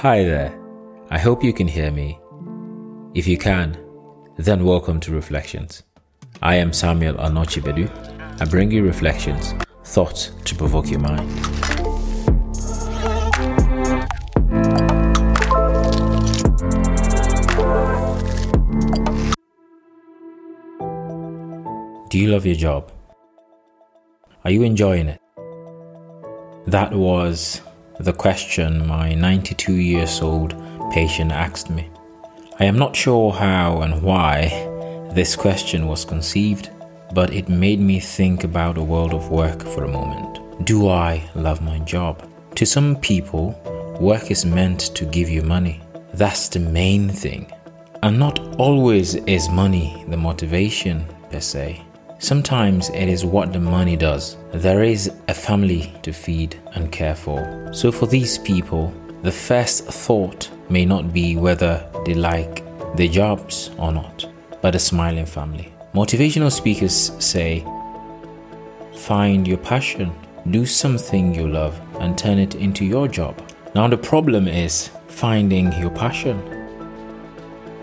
Hi there. I hope you can hear me. If you can, then welcome to Reflections. I am Samuel Anochibedu. I bring you reflections, thoughts to provoke your mind. Do you love your job? Are you enjoying it? That was the question my 92 years old patient asked me. I am not sure how and why this question was conceived, but it made me think about the world of work for a moment. Do I love my job? To some people, work is meant to give you money. That's the main thing. And not always is money the motivation per se. Sometimes it is what the money does. There is a family to feed and care for. So, for these people, the first thought may not be whether they like their jobs or not, but a smiling family. Motivational speakers say, Find your passion, do something you love, and turn it into your job. Now, the problem is finding your passion.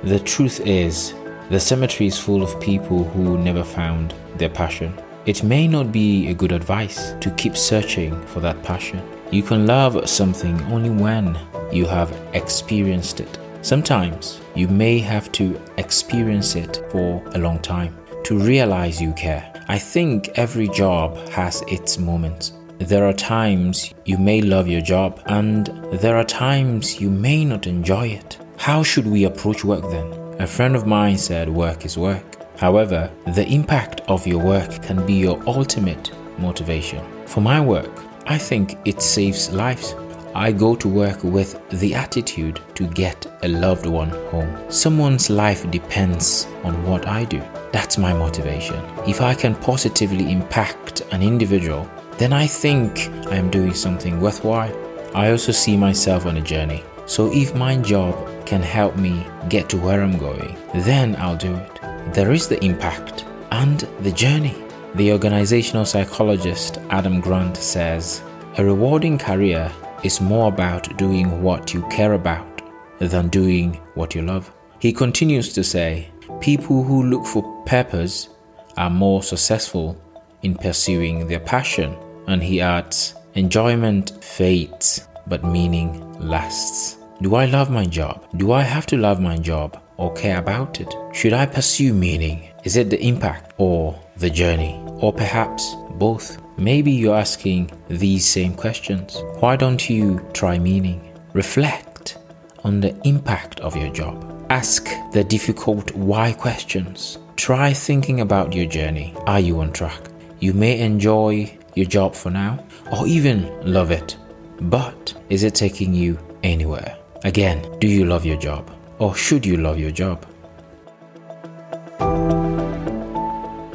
The truth is, the cemetery is full of people who never found their passion. It may not be a good advice to keep searching for that passion. You can love something only when you have experienced it. Sometimes you may have to experience it for a long time to realize you care. I think every job has its moments. There are times you may love your job, and there are times you may not enjoy it. How should we approach work then? A friend of mine said work is work. However, the impact of your work can be your ultimate motivation. For my work, I think it saves lives. I go to work with the attitude to get a loved one home. Someone's life depends on what I do. That's my motivation. If I can positively impact an individual, then I think I am doing something worthwhile. I also see myself on a journey. So if my job can help me get to where I'm going, then I'll do it. There is the impact and the journey. The organizational psychologist Adam Grant says a rewarding career is more about doing what you care about than doing what you love. He continues to say people who look for purpose are more successful in pursuing their passion. And he adds, enjoyment fades, but meaning lasts. Do I love my job? Do I have to love my job or care about it? Should I pursue meaning? Is it the impact or the journey? Or perhaps both? Maybe you're asking these same questions. Why don't you try meaning? Reflect on the impact of your job. Ask the difficult why questions. Try thinking about your journey. Are you on track? You may enjoy your job for now or even love it, but is it taking you anywhere? Again, do you love your job? Or should you love your job?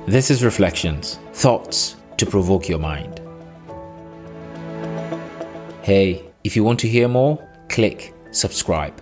This is Reflections, thoughts to provoke your mind. Hey, if you want to hear more, click subscribe.